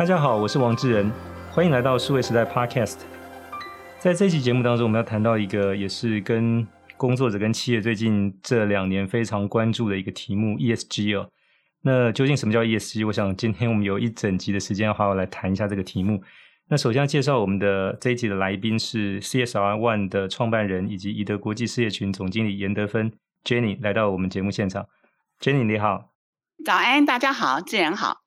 大家好，我是王志仁，欢迎来到数位时代 Podcast。在这期节目当中，我们要谈到一个也是跟工作者跟企业最近这两年非常关注的一个题目 ESG 哦。那究竟什么叫 ESG？我想今天我们有一整集的时间要好好来谈一下这个题目。那首先要介绍我们的这一集的来宾是 CSR One 的创办人以及宜德国际事业群总经理严德芬 Jenny 来到我们节目现场。Jenny 你好，早安，大家好，志仁好。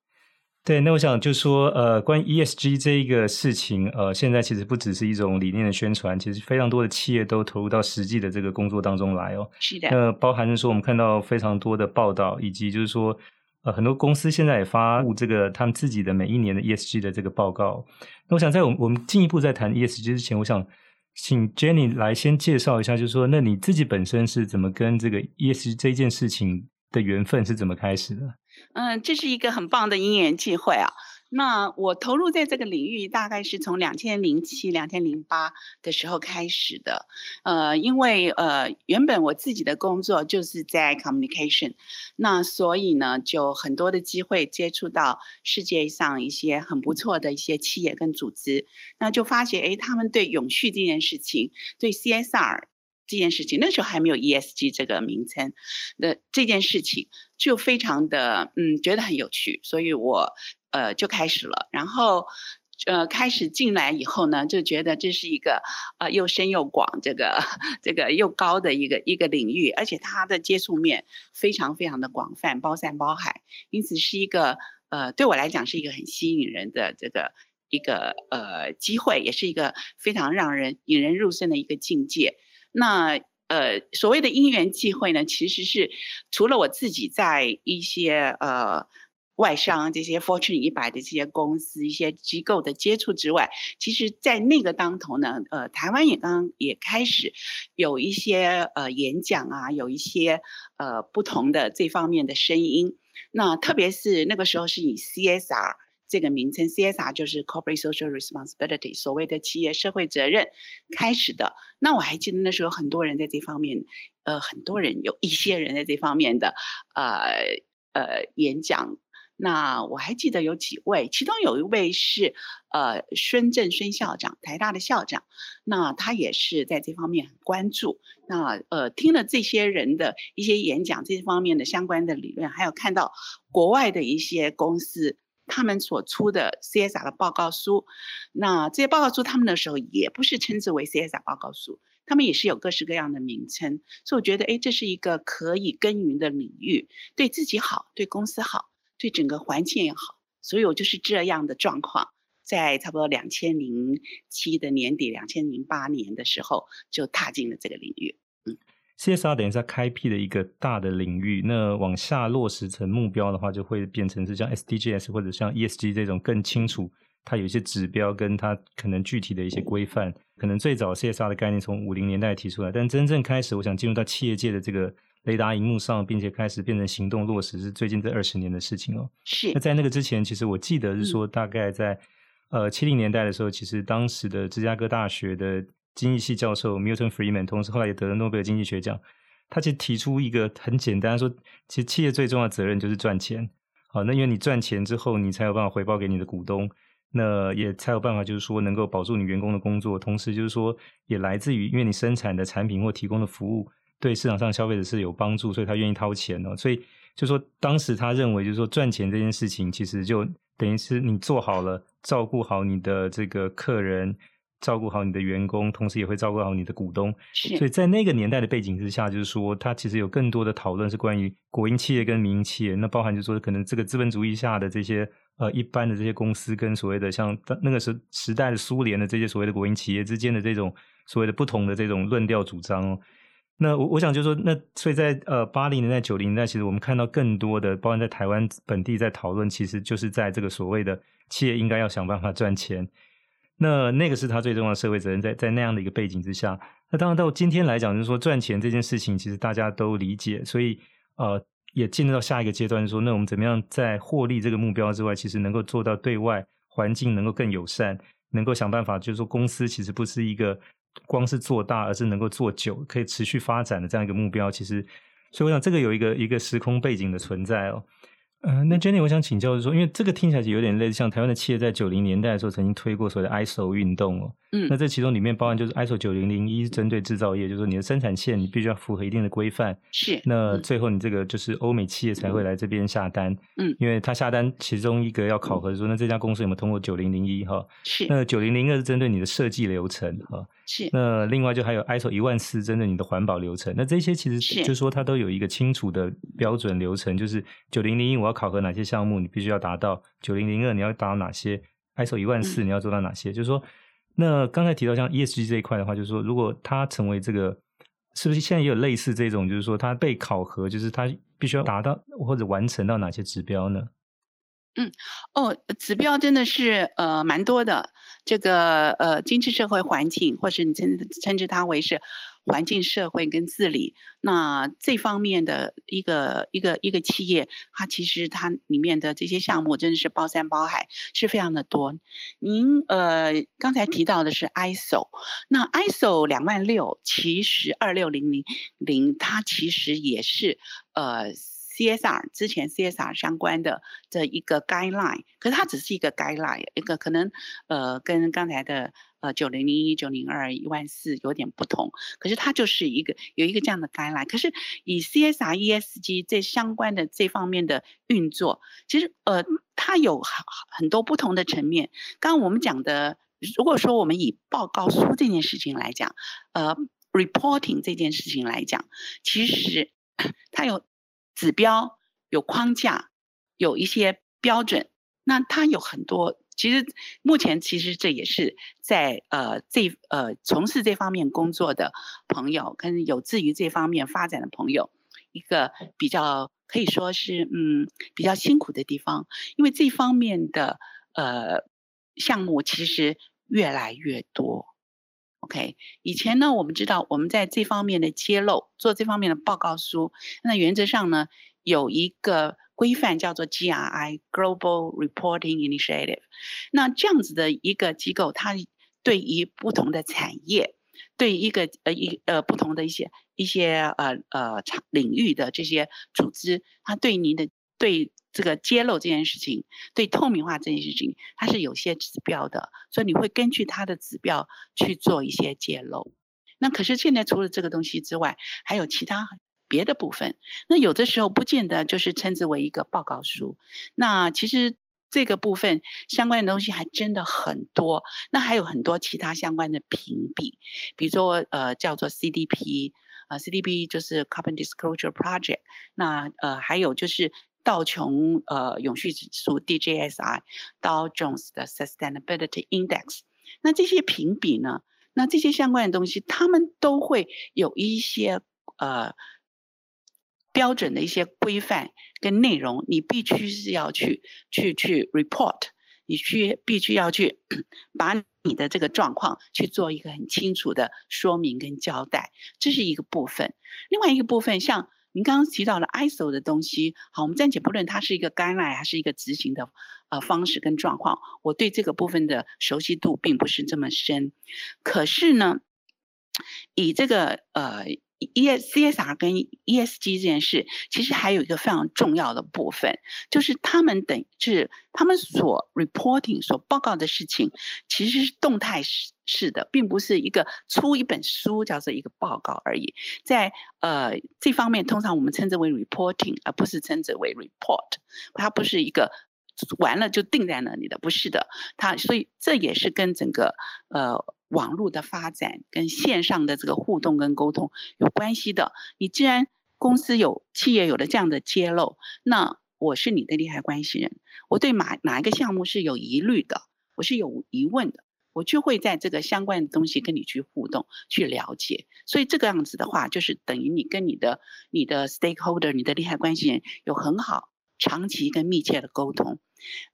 对，那我想就说，呃，关于 ESG 这一个事情，呃，现在其实不只是一种理念的宣传，其实非常多的企业都投入到实际的这个工作当中来哦。是的。那包含着说，我们看到非常多的报道，以及就是说，呃，很多公司现在也发布这个他们自己的每一年的 ESG 的这个报告。那我想在我们我们进一步在谈 ESG 之前，我想请 Jenny 来先介绍一下，就是说，那你自己本身是怎么跟这个 ESG 这件事情的缘分是怎么开始的？嗯，这是一个很棒的因缘际会啊。那我投入在这个领域，大概是从两千零七、两千零八的时候开始的。呃，因为呃，原本我自己的工作就是在 communication，那所以呢，就很多的机会接触到世界上一些很不错的一些企业跟组织，那就发觉，哎，他们对永续这件事情，对 CSR。这件事情那时候还没有 ESG 这个名称的这件事情就非常的嗯觉得很有趣，所以我呃就开始了，然后呃开始进来以后呢，就觉得这是一个呃又深又广这个 这个又高的一个一个领域，而且它的接触面非常非常的广泛，包山包海，因此是一个呃对我来讲是一个很吸引人的这个一个呃机会，也是一个非常让人引人入胜的一个境界。那呃，所谓的因缘际会呢，其实是除了我自己在一些呃外商这些 Fortune 一百的这些公司、一些机构的接触之外，其实，在那个当头呢，呃，台湾也刚也开始有一些呃演讲啊，有一些呃不同的这方面的声音。那特别是那个时候是以 CSR。这个名称 CSR 就是 Corporate Social Responsibility，所谓的企业社会责任开始的。那我还记得那时候很多人在这方面，呃，很多人有一些人在这方面的呃呃演讲。那我还记得有几位，其中有一位是呃孙正孙校长，台大的校长。那他也是在这方面很关注。那呃听了这些人的一些演讲，这方面的相关的理论，还有看到国外的一些公司。他们所出的 CSR 的报告书，那这些报告书他们的时候也不是称之为 CSR 报告书，他们也是有各式各样的名称，所以我觉得，哎，这是一个可以耕耘的领域，对自己好，对公司好，对整个环境也好，所以我就是这样的状况，在差不多两千零七的年底，两千零八年的时候就踏进了这个领域。嗯。CSR 等于是在开辟了一个大的领域，那往下落实成目标的话，就会变成是像 SDGs 或者像 ESG 这种更清楚，它有一些指标跟它可能具体的一些规范。可能最早 CSR 的概念从五零年代提出来，但真正开始，我想进入到企业界的这个雷达荧幕上，并且开始变成行动落实，是最近这二十年的事情哦。是。那在那个之前，其实我记得是说，大概在、嗯、呃七零年代的时候，其实当时的芝加哥大学的。经济系教授 Milton Friedman，同时后来也得了诺贝尔经济学奖。他其实提出一个很简单说，其实企业最重要的责任就是赚钱。好，那因为你赚钱之后，你才有办法回报给你的股东，那也才有办法就是说能够保住你员工的工作。同时就是说，也来自于因为你生产的产品或提供的服务对市场上消费者是有帮助，所以他愿意掏钱哦。所以就说当时他认为就是说赚钱这件事情，其实就等于是你做好了，照顾好你的这个客人。照顾好你的员工，同时也会照顾好你的股东。是。所以在那个年代的背景之下，就是说，它其实有更多的讨论是关于国营企业跟民营企业。那包含就是说，可能这个资本主义下的这些呃一般的这些公司，跟所谓的像那个时时代的苏联的这些所谓的国营企业之间的这种所谓的不同的这种论调主张哦。那我我想就是说，那所以在呃八零年代九零年代，其实我们看到更多的，包含在台湾本地在讨论，其实就是在这个所谓的企业应该要想办法赚钱。那那个是他最重要的社会责任，在在那样的一个背景之下，那当然到今天来讲，就是说赚钱这件事情，其实大家都理解，所以呃，也进入到下一个阶段，说那我们怎么样在获利这个目标之外，其实能够做到对外环境能够更友善，能够想办法，就是说公司其实不是一个光是做大，而是能够做久，可以持续发展的这样一个目标。其实，所以我想这个有一个一个时空背景的存在哦。呃，那 Jenny，我想请教的是说，因为这个听起来就有点类似像台湾的企业在九零年代的时候曾经推过所谓的 ISO 运动哦。嗯，那这其中里面包含就是 ISO 九零零一针对制造业，就是说你的生产线你必须要符合一定的规范。是。那最后你这个就是欧美企业才会来这边下单。嗯。因为他下单其中一个要考核说，那这家公司有没有通过九零零一哈？是。那九零零二是针对你的设计流程哈。是。那另外就还有 ISO 一万四针对你的环保流程。那这些其实就是说它都有一个清楚的标准流程，就是九零零一我要考核哪些项目。你必须要达到九零零二，你要达到哪些？ISO 一万四，你要做到哪些？嗯、就是说，那刚才提到像 ESG 这一块的话，就是说，如果它成为这个，是不是现在也有类似这种？就是说，它被考核，就是它必须要达到或者完成到哪些指标呢？嗯，哦，指标真的是呃蛮多的。这个呃，经济社会环境，或是你称称之它为是。环境、社会跟治理，那这方面的一个一个一个企业，它其实它里面的这些项目真的是包山包海，是非常的多。您呃刚才提到的是 ISO，那 ISO 两万六，其实二六零零零，它其实也是呃。CSR 之前 CSR 相关的这一个 guideline，可是它只是一个 guideline，一个可能呃跟刚才的呃九零零一九零二一万四有点不同，可是它就是一个有一个这样的 guideline。可是以 CSR ESG 这相关的这方面的运作，其实呃它有很很多不同的层面。刚刚我们讲的，如果说我们以报告书这件事情来讲，呃 reporting 这件事情来讲，其实它有。指标有框架，有一些标准，那它有很多。其实目前其实这也是在呃这呃从事这方面工作的朋友，跟有志于这方面发展的朋友，一个比较可以说是嗯比较辛苦的地方，因为这方面的呃项目其实越来越多。OK，以前呢，我们知道我们在这方面的揭露，做这方面的报告书，那原则上呢，有一个规范叫做 GRI（Global Reporting Initiative）。那这样子的一个机构，它对于不同的产业，对一个呃一呃不同的一些一些呃呃场领域的这些组织，它对您的对。这个揭露这件事情，对透明化这件事情，它是有些指标的，所以你会根据它的指标去做一些揭露。那可是现在除了这个东西之外，还有其他别的部分。那有的时候不见得就是称之为一个报告书。那其实这个部分相关的东西还真的很多。那还有很多其他相关的评比，比如说呃叫做 CDP，呃 CDP 就是 Carbon Disclosure Project。那呃还有就是。道琼呃永续指数 DJSI，道琼斯的 Sustainability Index，那这些评比呢？那这些相关的东西，他们都会有一些呃标准的一些规范跟内容，你必须是要去去去 report，你去必须要去把你的这个状况去做一个很清楚的说明跟交代，这是一个部分。另外一个部分像。您刚刚提到了 ISO 的东西，好，我们暂且不论它是一个干扰还是一个执行的呃方式跟状况，我对这个部分的熟悉度并不是这么深。可是呢，以这个呃。E S C S R 跟 E S G 这件事，其实还有一个非常重要的部分，就是他们等是他们所 reporting 所报告的事情，其实是动态式式的，并不是一个出一本书叫做一个报告而已。在呃这方面，通常我们称之为 reporting，而不是称之为 report，它不是一个。完了就定在那里的，不是的。它所以这也是跟整个呃网络的发展跟线上的这个互动跟沟通有关系的。你既然公司有企业有了这样的揭露，那我是你的利害关系人，我对哪哪一个项目是有疑虑的，我是有疑问的，我就会在这个相关的东西跟你去互动去了解。所以这个样子的话，就是等于你跟你的你的 stakeholder，你的利害关系人有很好。长期跟密切的沟通，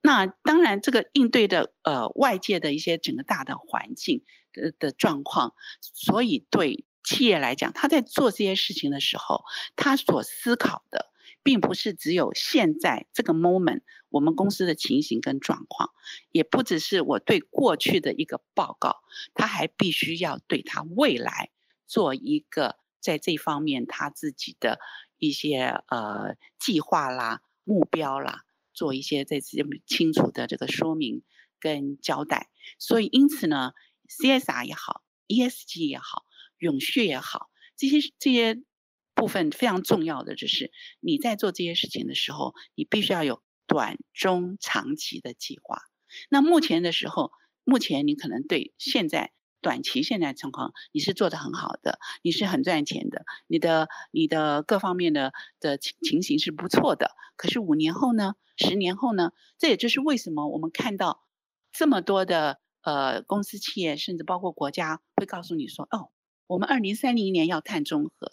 那当然这个应对的呃外界的一些整个大的环境的的状况，所以对企业来讲，他在做这些事情的时候，他所思考的并不是只有现在这个 moment 我们公司的情形跟状况，也不只是我对过去的一个报告，他还必须要对他未来做一个在这方面他自己的一些呃计划啦。目标啦，做一些这这么清楚的这个说明跟交代。所以因此呢，CSR 也好，ESG 也好，永续也好，这些这些部分非常重要的就是你在做这些事情的时候，你必须要有短、中、长期的计划。那目前的时候，目前你可能对现在。短期现在情况，你是做得很好的，你是很赚钱的，你的你的各方面的的情情形是不错的。可是五年后呢？十年后呢？这也就是为什么我们看到这么多的呃公司企业，甚至包括国家会告诉你说：哦，我们二零三零年要碳中和，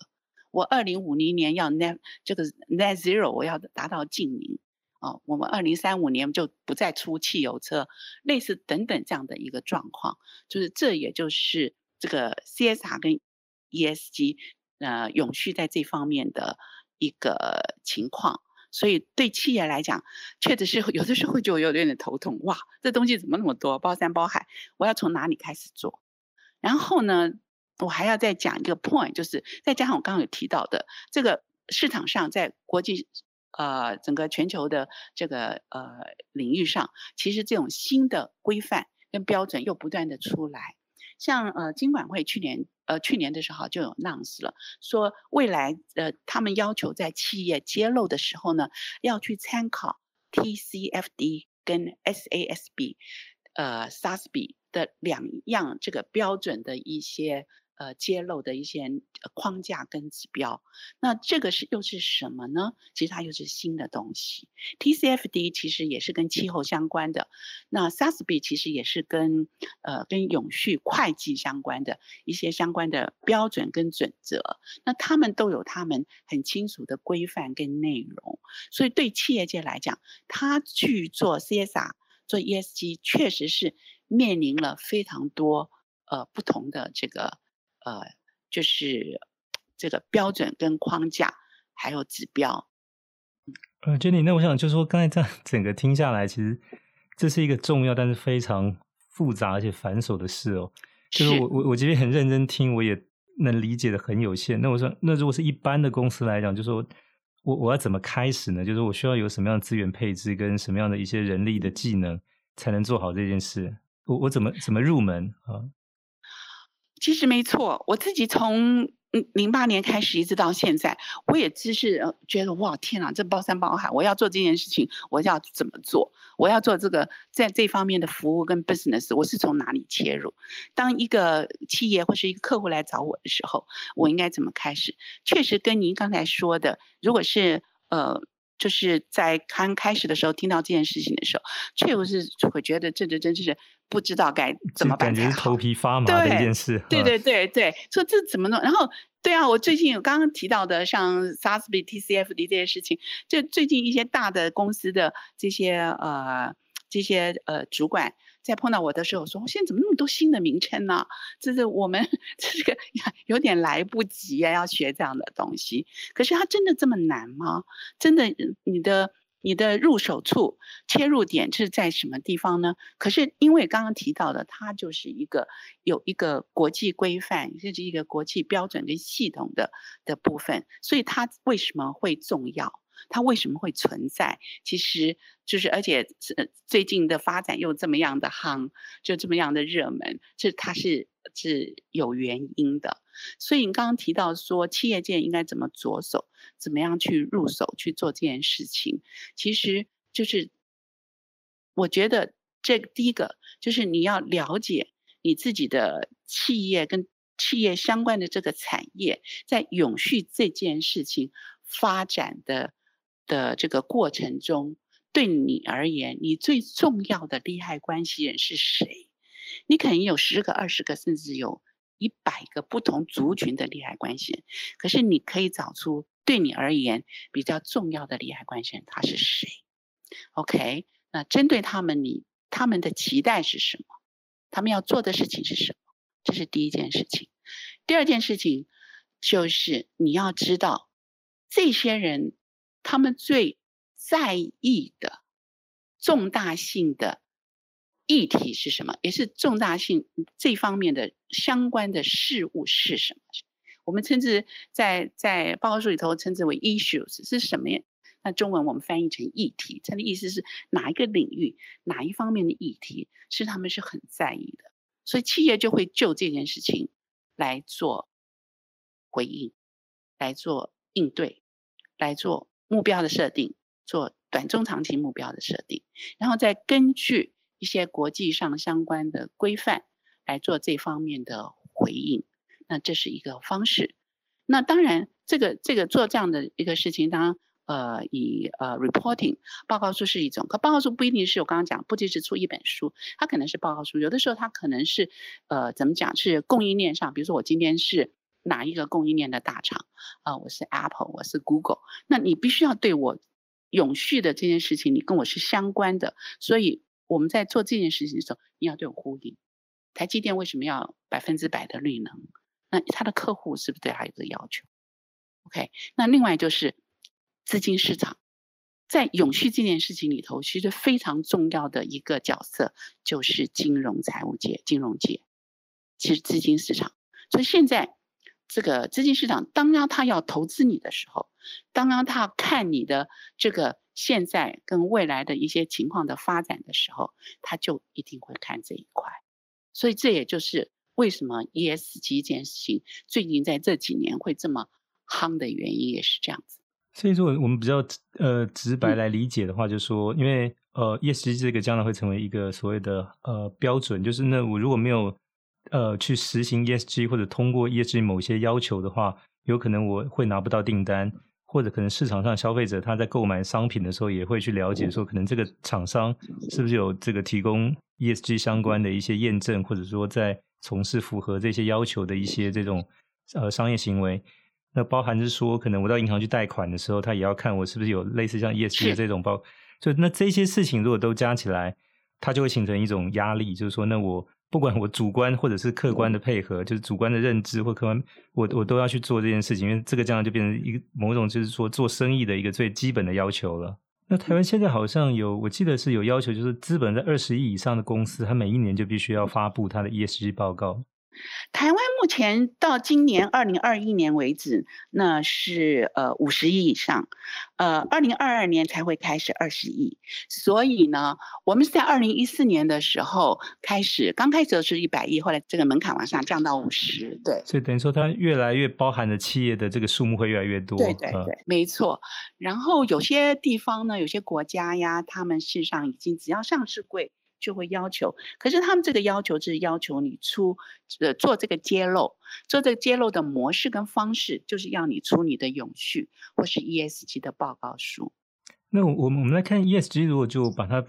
我二零五零年要 net 这个 net zero，我要达到净零。我们二零三五年就不再出汽油车，类似等等这样的一个状况，就是这也就是这个 CSR 跟 ESG 呃永续在这方面的一个情况，所以对企业来讲，确实是有的时候就有点点头痛，哇，这东西怎么那么多，包山包海，我要从哪里开始做？然后呢，我还要再讲一个 point，就是再加上我刚刚有提到的这个市场上在国际。呃，整个全球的这个呃领域上，其实这种新的规范跟标准又不断的出来。像呃金管会去年呃去年的时候就有 announce 了，说未来呃他们要求在企业揭露的时候呢，要去参考 TCFD 跟 SASB 呃 SASB 的两样这个标准的一些。呃，揭露的一些框架跟指标，那这个是又是什么呢？其实它又是新的东西。TCFD 其实也是跟气候相关的，那 SASB 其实也是跟呃跟永续会计相关的一些相关的标准跟准则。那他们都有他们很清楚的规范跟内容，所以对企业界来讲，他去做 CSR、做 ESG，确实是面临了非常多呃不同的这个。呃，就是这个标准跟框架，还有指标。呃，Jenny，那我想就是说，刚才这样 整个听下来，其实这是一个重要但是非常复杂而且繁琐的事哦。就是我我我这边很认真听，我也能理解的很有限。那我说，那如果是一般的公司来讲，就是说我我要怎么开始呢？就是我需要有什么样的资源配置跟什么样的一些人力的技能，才能做好这件事？我我怎么怎么入门啊？其实没错，我自己从零八年开始一直到现在，我也只是觉得哇，天啊，这包山包海，我要做这件事情，我要怎么做？我要做这个在这方面的服务跟 business，我是从哪里切入？当一个企业或是一个客户来找我的时候，我应该怎么开始？确实跟您刚才说的，如果是呃。就是在刚开始的时候听到这件事情的时候，确实是会觉得这这真是不知道该怎么办感觉头皮发麻的一件事。对对对对，说这怎么弄？然后对啊，我最近有刚刚提到的像 SASB、TCFD 这些事情，就最近一些大的公司的这些呃这些呃主管。在碰到我的时候，说：“现在怎么那么多新的名称呢？这是我们这 个有点来不及啊，要学这样的东西。可是它真的这么难吗？真的，你的你的入手处、切入点是在什么地方呢？可是因为刚刚提到的，它就是一个有一个国际规范，甚至一个国际标准跟系统的的部分，所以它为什么会重要？”它为什么会存在？其实就是，而且最近的发展又这么样的夯，就这么样的热门，这它是是有原因的。所以你刚刚提到说，企业界应该怎么着手，怎么样去入手去做这件事情，其实就是我觉得这第一个就是你要了解你自己的企业跟企业相关的这个产业，在永续这件事情发展的。的这个过程中，对你而言，你最重要的利害关系人是谁？你肯定有十个、二十个，甚至有一百个不同族群的利害关系人。可是，你可以找出对你而言比较重要的利害关系人，他是谁？OK？那针对他们，你他们的期待是什么？他们要做的事情是什么？这是第一件事情。第二件事情就是你要知道这些人。他们最在意的重大性的议题是什么？也是重大性这方面的相关的事物是什么？我们称之在在报告书里头称之为 issues 是什么呀？那中文我们翻译成议题，它的意思是哪一个领域、哪一方面的议题是他们是很在意的，所以企业就会就这件事情来做回应，来做应对，来做目标的设定，做短中长期目标的设定，然后再根据一些国际上相关的规范来做这方面的回应。那这是一个方式。那当然，这个这个做这样的一个事情，当呃以呃 reporting 报告书是一种，可报告书不一定是我刚刚讲，不仅是出一本书，它可能是报告书，有的时候它可能是呃怎么讲是供应链上，比如说我今天是哪一个供应链的大厂啊、我是 Apple，我是 Google，那你必须要对我永续的这件事情，你跟我是相关的，所以我们在做这件事情的时候，你要对我呼应。台积电为什么要百分之百的绿能？那他的客户是不是对他有个要求？OK，那另外就是资金市场，在永续这件事情里头，其实非常重要的一个角色就是金融财务界、金融界，其实资金市场。所以现在这个资金市场，当然他要投资你的时候，当然他要看你的这个现在跟未来的一些情况的发展的时候，他就一定会看这一块。所以这也就是。为什么 ESG 这件事情最近在这几年会这么夯的原因也是这样子。所以说，我们比较呃直白来理解的话，就是说，因为呃 ESG 这个将来会成为一个所谓的呃标准，就是那我如果没有呃去实行 ESG 或者通过 ESG 某些要求的话，有可能我会拿不到订单，或者可能市场上消费者他在购买商品的时候也会去了解说，可能这个厂商是不是有这个提供 ESG 相关的一些验证，或者说在从事符合这些要求的一些这种呃商业行为，那包含是说，可能我到银行去贷款的时候，他也要看我是不是有类似像 ESG 的这种包，就那这些事情如果都加起来，它就会形成一种压力，就是说，那我不管我主观或者是客观的配合，就是主观的认知或客观，我我都要去做这件事情，因为这个将来就变成一个某种就是说做生意的一个最基本的要求了。那台湾现在好像有，我记得是有要求，就是资本在二十亿以上的公司，它每一年就必须要发布它的 ESG 报告。台湾目前到今年二零二一年为止，那是呃五十亿以上，呃二零二二年才会开始二十亿，所以呢，我们是在二零一四年的时候开始，刚开始是一百亿，后来这个门槛往上降到五十，对，所以等于说它越来越包含的企业的这个数目会越来越多，对对对，嗯、没错。然后有些地方呢，有些国家呀，他们事实上已经只要上市柜。就会要求，可是他们这个要求是要求你出，呃，做这个揭露，做这个揭露的模式跟方式，就是要你出你的永续或是 ESG 的报告书。那我我们我们来看 ESG，如果就把它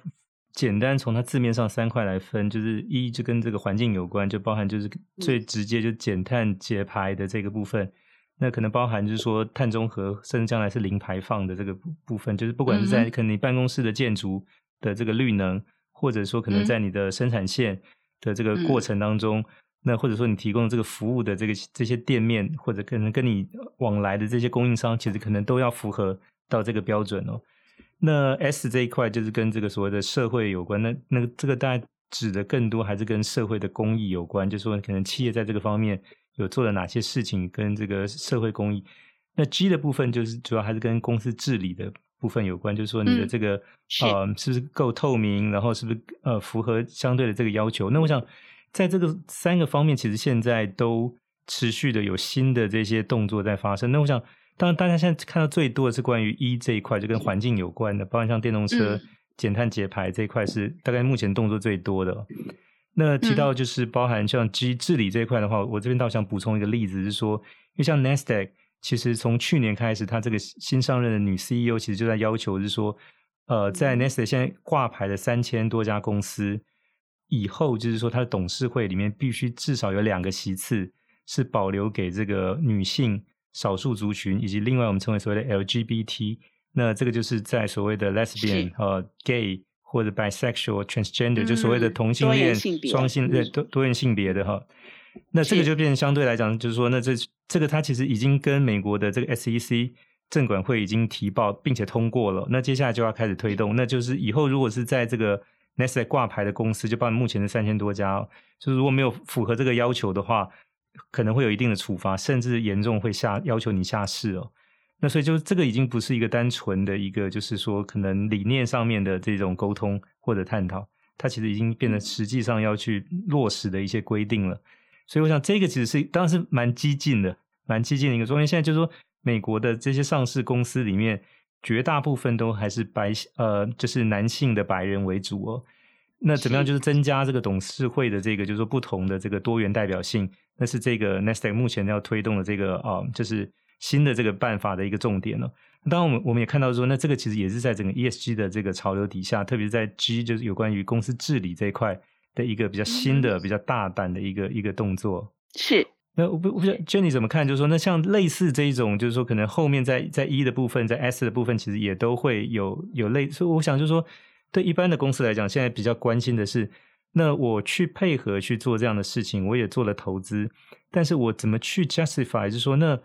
简单从它字面上三块来分，就是一就跟这个环境有关，就包含就是最直接就减碳节排的这个部分，嗯、那可能包含就是说碳中和，甚至将来是零排放的这个部分，就是不管是在可能你办公室的建筑的这个绿能。或者说，可能在你的生产线的这个过程当中，嗯、那或者说你提供这个服务的这个这些店面，或者可能跟你往来的这些供应商，其实可能都要符合到这个标准哦。那 S 这一块就是跟这个所谓的社会有关，那那个这个大概指的更多还是跟社会的公益有关，就是说可能企业在这个方面有做了哪些事情跟这个社会公益。那 G 的部分就是主要还是跟公司治理的。部分有关，就是说你的这个、嗯、呃是不是够透明，然后是不是呃符合相对的这个要求？那我想在这个三个方面，其实现在都持续的有新的这些动作在发生。那我想，当然大家现在看到最多的是关于 E 这一块，就跟环境有关的，包括像电动车减碳节排这一块是大概目前动作最多的。那提到就是包含像 G 治理这一块的话，我这边倒想补充一个例子，是说，因为像 Nasdaq。其实从去年开始，他这个新上任的女 CEO 其实就在要求，是说，呃，在 Nasdaq 现在挂牌的三千多家公司，以后就是说，他的董事会里面必须至少有两个席次是保留给这个女性、少数族群，以及另外我们称为所谓的 LGBT。那这个就是在所谓的 lesbian 呃 gay 或者 bisexual、transgender，就所谓的同性恋、双性对多多元性别的哈。那这个就变成相对来讲，就是说，那这这个它其实已经跟美国的这个 SEC 证管会已经提报并且通过了。那接下来就要开始推动，那就是以后如果是在这个 Nasdaq 挂牌的公司，就包括目前的三千多家，就是如果没有符合这个要求的话，可能会有一定的处罚，甚至严重会下要求你下市哦。那所以就这个已经不是一个单纯的一个，就是说可能理念上面的这种沟通或者探讨，它其实已经变得实际上要去落实的一些规定了。所以我想这个其实是当然是蛮激进的，蛮激进的一个状况。因为现在就是说美国的这些上市公司里面，绝大部分都还是白呃，就是男性的白人为主哦。那怎么样就是增加这个董事会的这个就是说不同的这个多元代表性？那是这个 n e s t a q 目前要推动的这个啊、呃，就是。新的这个办法的一个重点呢，当然我们我们也看到说，那这个其实也是在整个 ESG 的这个潮流底下，特别是在 G 就是有关于公司治理这一块的一个比较新的、嗯、比较大胆的一个一个动作。是。那我不我不知道 Jenny 怎么看？就是说，那像类似这一种，就是说，可能后面在在 E 的部分，在 S 的部分，其实也都会有有类。所以我想就是说，对一般的公司来讲，现在比较关心的是，那我去配合去做这样的事情，我也做了投资，但是我怎么去 justify？就是说那。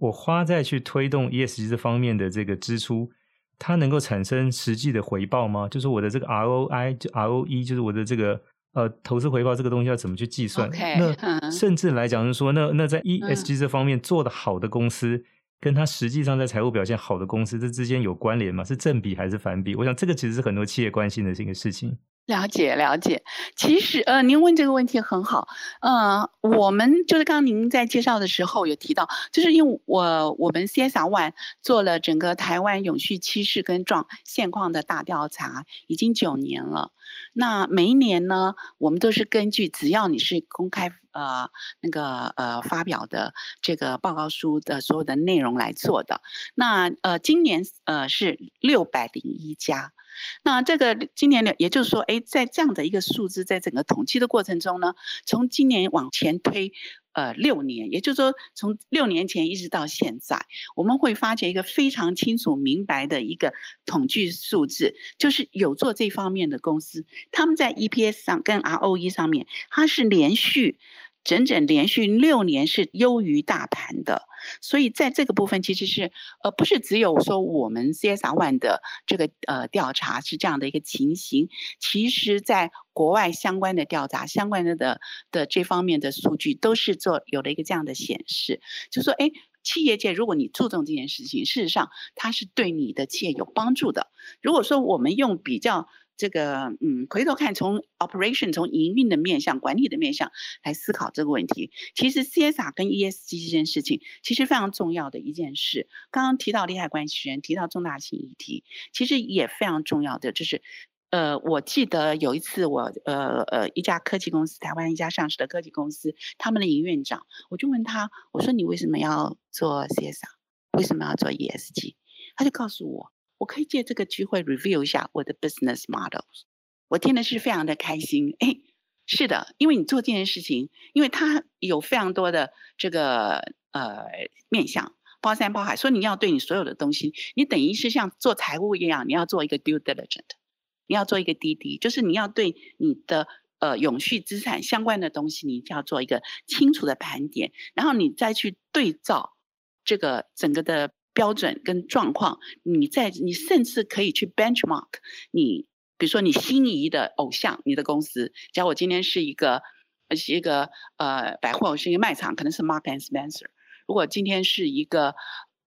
我花在去推动 ESG 这方面的这个支出，它能够产生实际的回报吗？就是我的这个 ROI 就 ROE，就是我的这个呃投资回报这个东西要怎么去计算？Okay, 那甚至来讲是说，那那在 ESG 这方面做得好的公司，嗯、跟它实际上在财务表现好的公司，这之间有关联吗？是正比还是反比？我想这个其实是很多企业关心的这个事情。了解了解，其实呃，您问这个问题很好，呃，我们就是刚刚您在介绍的时候有提到，就是因为我我们 CSR One 做了整个台湾永续趋势跟状现况的大调查，已经九年了。那每一年呢，我们都是根据只要你是公开呃那个呃发表的这个报告书的所有的内容来做的。那呃今年呃是六百零一家。那这个今年的，也就是说，哎，在这样的一个数字，在整个统计的过程中呢，从今年往前推，呃，六年，也就是说，从六年前一直到现在，我们会发觉一个非常清楚明白的一个统计数字，就是有做这方面的公司，他们在 EPS 上跟 ROE 上面，它是连续。整整连续六年是优于大盘的，所以在这个部分其实是呃不是只有说我们 CSR One 的这个呃调查是这样的一个情形，其实在国外相关的调查相关的的的这方面的数据都是做有了一个这样的显示，就说哎，企业界如果你注重这件事情，事实上它是对你的企业有帮助的。如果说我们用比较。这个嗯，回头看从 operation 从营运的面向、管理的面向来思考这个问题，其实 CSR 跟 ESG 这件事情其实非常重要的一件事。刚刚提到利害关系人，提到重大性议题，其实也非常重要的就是，呃，我记得有一次我呃呃一家科技公司，台湾一家上市的科技公司，他们的营运长，我就问他，我说你为什么要做 CSR？为什么要做 ESG？他就告诉我。我可以借这个机会 review 一下我的 business models，我听的是非常的开心。哎，是的，因为你做这件事情，因为它有非常多的这个呃面向，包山包海，所以你要对你所有的东西，你等于是像做财务一样，你要做一个 due diligent，你要做一个滴滴就是你要对你的呃永续资产相关的东西，你就要做一个清楚的盘点，然后你再去对照这个整个的。标准跟状况，你在你甚至可以去 benchmark 你，比如说你心仪的偶像，你的公司。假如我今天是一个是一个呃百货，是一个卖场，可能是 Mark and Spencer。如果今天是一个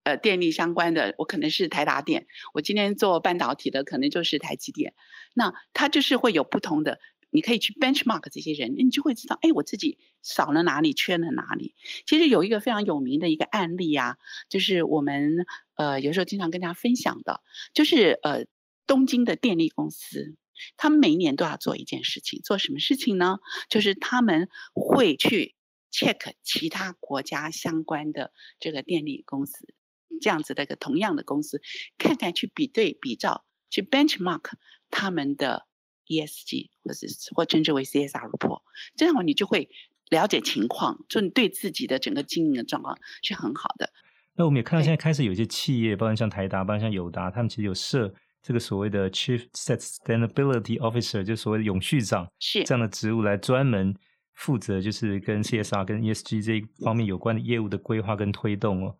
呃电力相关的，我可能是台达电。我今天做半导体的，可能就是台积电。那它就是会有不同的。你可以去 benchmark 这些人，你就会知道，哎，我自己少了哪里，缺了哪里。其实有一个非常有名的一个案例啊，就是我们呃有时候经常跟大家分享的，就是呃东京的电力公司，他们每一年都要做一件事情，做什么事情呢？就是他们会去 check 其他国家相关的这个电力公司，这样子的一个同样的公司，看看去比对比照，去 benchmark 他们的。ESG 或是或称之为 CSR report，这样你就会了解情况，就你对自己的整个经营的状况是很好的。那我们也看到现在开始有一些企业，包括像台达，包括像友达，他们其实有设这个所谓的 Chief Sustainability Officer，就所谓的永续长，是这样的职务来专门负责，就是跟 CSR 跟 ESG 这一方面有关的业务的规划跟推动哦。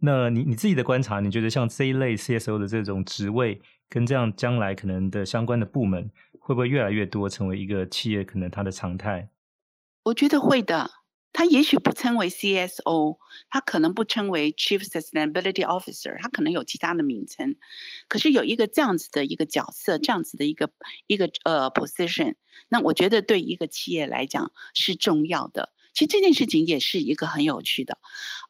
那你你自己的观察，你觉得像这一类 CSO 的这种职位，跟这样将来可能的相关的部门，会不会越来越多，成为一个企业可能它的常态？我觉得会的，他也许不称为 CSO，他可能不称为 Chief Sustainability Officer，他可能有其他的名称。可是有一个这样子的一个角色，这样子的一个一个呃 position，那我觉得对一个企业来讲是重要的。其实这件事情也是一个很有趣的。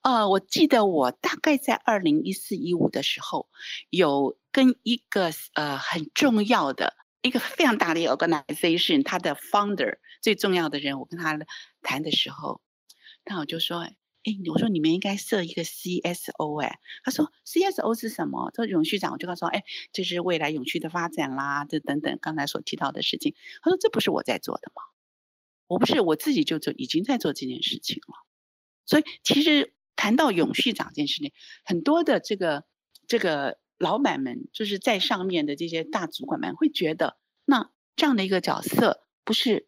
呃，我记得我大概在二零一四一五的时候，有跟一个呃很重要的一个非常大的 organization，他的 founder 最重要的人，我跟他谈的时候。那我就说，哎，我说你们应该设一个 CSO，哎，他说 CSO 是什么？这永续长，我就跟他说，哎，这是未来永续的发展啦，这等等刚才所提到的事情。他说这不是我在做的吗？我不是，我自己就就已经在做这件事情了。所以其实谈到永续长这件事情，很多的这个这个老板们，就是在上面的这些大主管们会觉得，那这样的一个角色不是。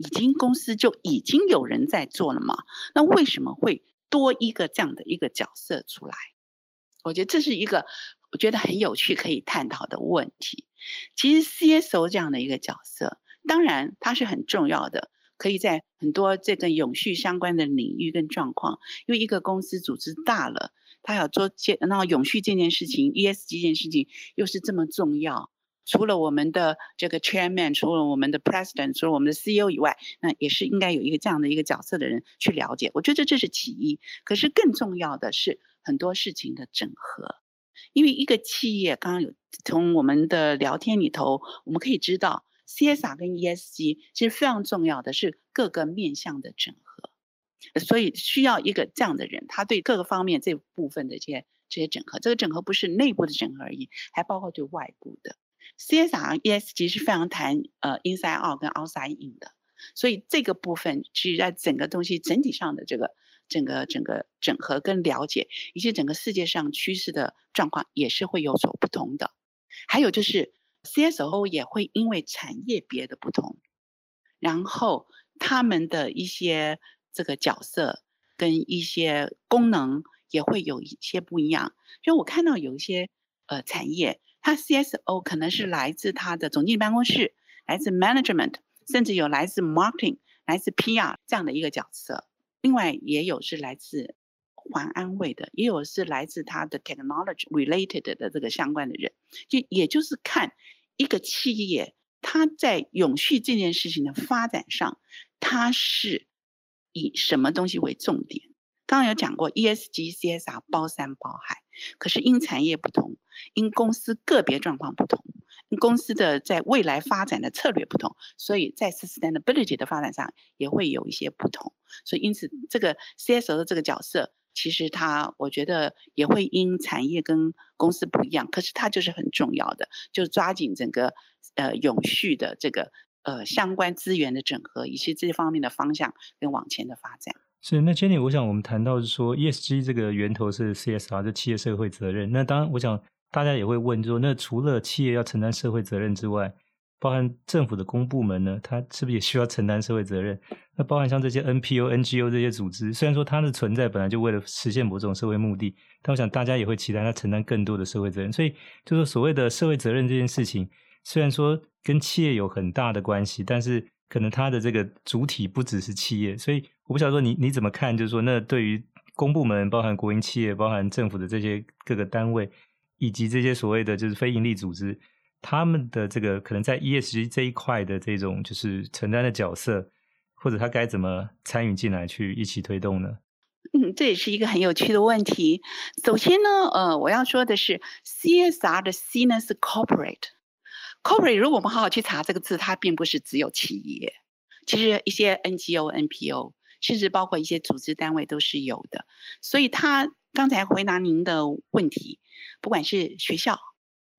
已经公司就已经有人在做了吗？那为什么会多一个这样的一个角色出来？我觉得这是一个我觉得很有趣可以探讨的问题。其实 CSO 这样的一个角色，当然它是很重要的，可以在很多这个永续相关的领域跟状况。因为一个公司组织大了，他要做这那永续这件事情，ESG 这件事情又是这么重要。除了我们的这个 chairman，除了我们的 president，除了我们的 CEO 以外，那也是应该有一个这样的一个角色的人去了解。我觉得这是其一，可是更重要的是很多事情的整合。因为一个企业，刚刚有从我们的聊天里头，我们可以知道 CSR 跟 ESG 其实非常重要的是各个面向的整合，所以需要一个这样的人，他对各个方面这部分的这些这些整合，这个整合不是内部的整合而已，还包括对外部的。CSR、ESG 是非常谈呃 inside out 跟 outside in 的，所以这个部分其实在整个东西整体上的这个整个整个整合跟了解，以及整个世界上趋势的状况也是会有所不同的。还有就是 CSO 也会因为产业别的不同，然后他们的一些这个角色跟一些功能也会有一些不一样。就我看到有一些呃产业。它 CSO 可能是来自他的总经理办公室，来自 management，甚至有来自 marketing、来自 PR 这样的一个角色。另外也有是来自环安卫的，也有是来自他的 technology related 的这个相关的人。就也就是看一个企业，它在永续这件事情的发展上，它是以什么东西为重点？刚刚有讲过 ESG、CSR 包山包海，可是因产业不同，因公司个别状况不同，因公司的在未来发展的策略不同，所以在 sustainability 的发展上也会有一些不同。所以因此，这个 CSO 的这个角色，其实它我觉得也会因产业跟公司不一样，可是它就是很重要的，就抓紧整个呃永续的这个呃相关资源的整合，以及这方面的方向跟往前的发展。是，那 Jenny，我想我们谈到是说 ESG 这个源头是 CSR，就企业社会责任。那当然，我想大家也会问说，那除了企业要承担社会责任之外，包含政府的公部门呢，它是不是也需要承担社会责任？那包含像这些 NPO、NGO 这些组织，虽然说它的存在本来就为了实现某种社会目的，但我想大家也会期待它承担更多的社会责任。所以，就是所谓的社会责任这件事情，虽然说跟企业有很大的关系，但是可能它的这个主体不只是企业，所以。我不晓得说你你怎么看，就是说，那对于公部门，包含国营企业，包含政府的这些各个单位，以及这些所谓的就是非营利组织，他们的这个可能在 ESG 这一块的这种就是承担的角色，或者他该怎么参与进来去一起推动呢？嗯，这也是一个很有趣的问题。首先呢，呃，我要说的是，CSR 的 C 呢是 corporate。Corporate 如果我们好好去查这个字，它并不是只有企业，其实一些 NGO、NPO。甚至包括一些组织单位都是有的，所以他刚才回答您的问题，不管是学校，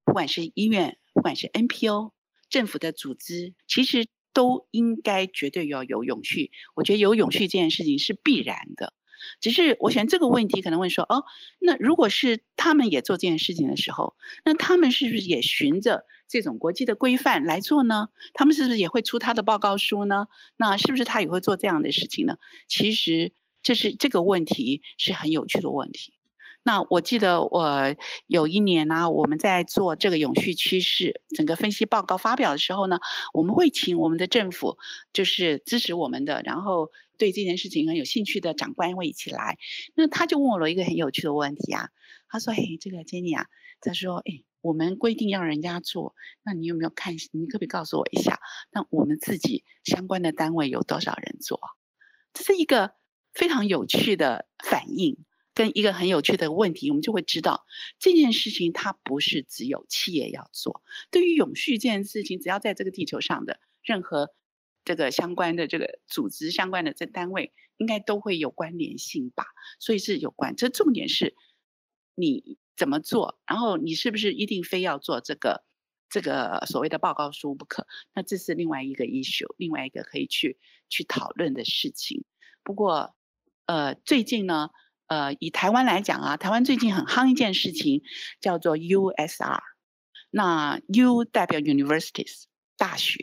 不管是医院，不管是 NPO，政府的组织，其实都应该绝对要有永续。我觉得有永续这件事情是必然的。只是我想这个问题，可能会说：哦，那如果是他们也做这件事情的时候，那他们是不是也循着这种国际的规范来做呢？他们是不是也会出他的报告书呢？那是不是他也会做这样的事情呢？其实这是这个问题是很有趣的问题。那我记得我有一年呢、我们在做这个永续趋势整个分析报告发表的时候呢，我们会请我们的政府，就是支持我们的，然后对这件事情很有兴趣的长官会一起来。那他就问我了一个很有趣的问题啊，他说：“嘿，这个 Jenny 啊，他说，哎，我们规定要人家做，那你有没有看？你可不可以告诉我一下？那我们自己相关的单位有多少人做？这是一个非常有趣的反应。”跟一个很有趣的问题，我们就会知道这件事情它不是只有企业要做。对于永续这件事情，只要在这个地球上的任何这个相关的这个组织、相关的这单位，应该都会有关联性吧？所以是有关。这重点是你怎么做，然后你是不是一定非要做这个这个所谓的报告书不可？那这是另外一个 issue，另外一个可以去去讨论的事情。不过，呃，最近呢。呃，以台湾来讲啊，台湾最近很夯一件事情，叫做 USR。那 U 代表 Universities 大学，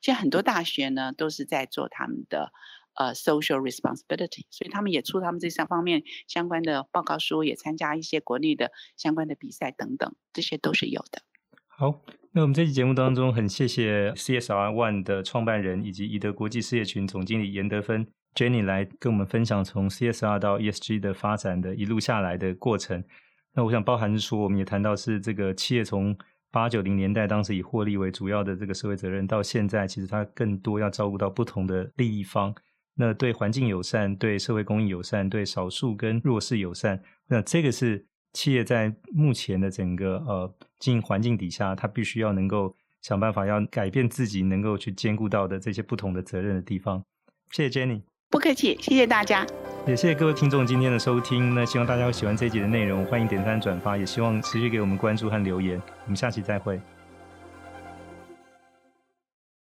现在很多大学呢都是在做他们的呃 Social Responsibility，所以他们也出他们这三方面相关的报告书，也参加一些国内的相关的比赛等等，这些都是有的。好，那我们这期节目当中很谢谢 CSR One 的创办人以及宜德国际事业群总经理严德芬。Jenny 来跟我们分享从 CSR 到 ESG 的发展的一路下来的过程。那我想包含是说，我们也谈到是这个企业从八九零年代当时以获利为主要的这个社会责任，到现在其实它更多要照顾到不同的利益方。那对环境友善、对社会公益友善、对少数跟弱势友善，那这个是企业在目前的整个呃经营环境底下，它必须要能够想办法要改变自己，能够去兼顾到的这些不同的责任的地方。谢谢 Jenny。不客气，谢谢大家，也谢谢各位听众今天的收听。那希望大家会喜欢这一集的内容，欢迎点赞转发，也希望持续给我们关注和留言。我们下期再会。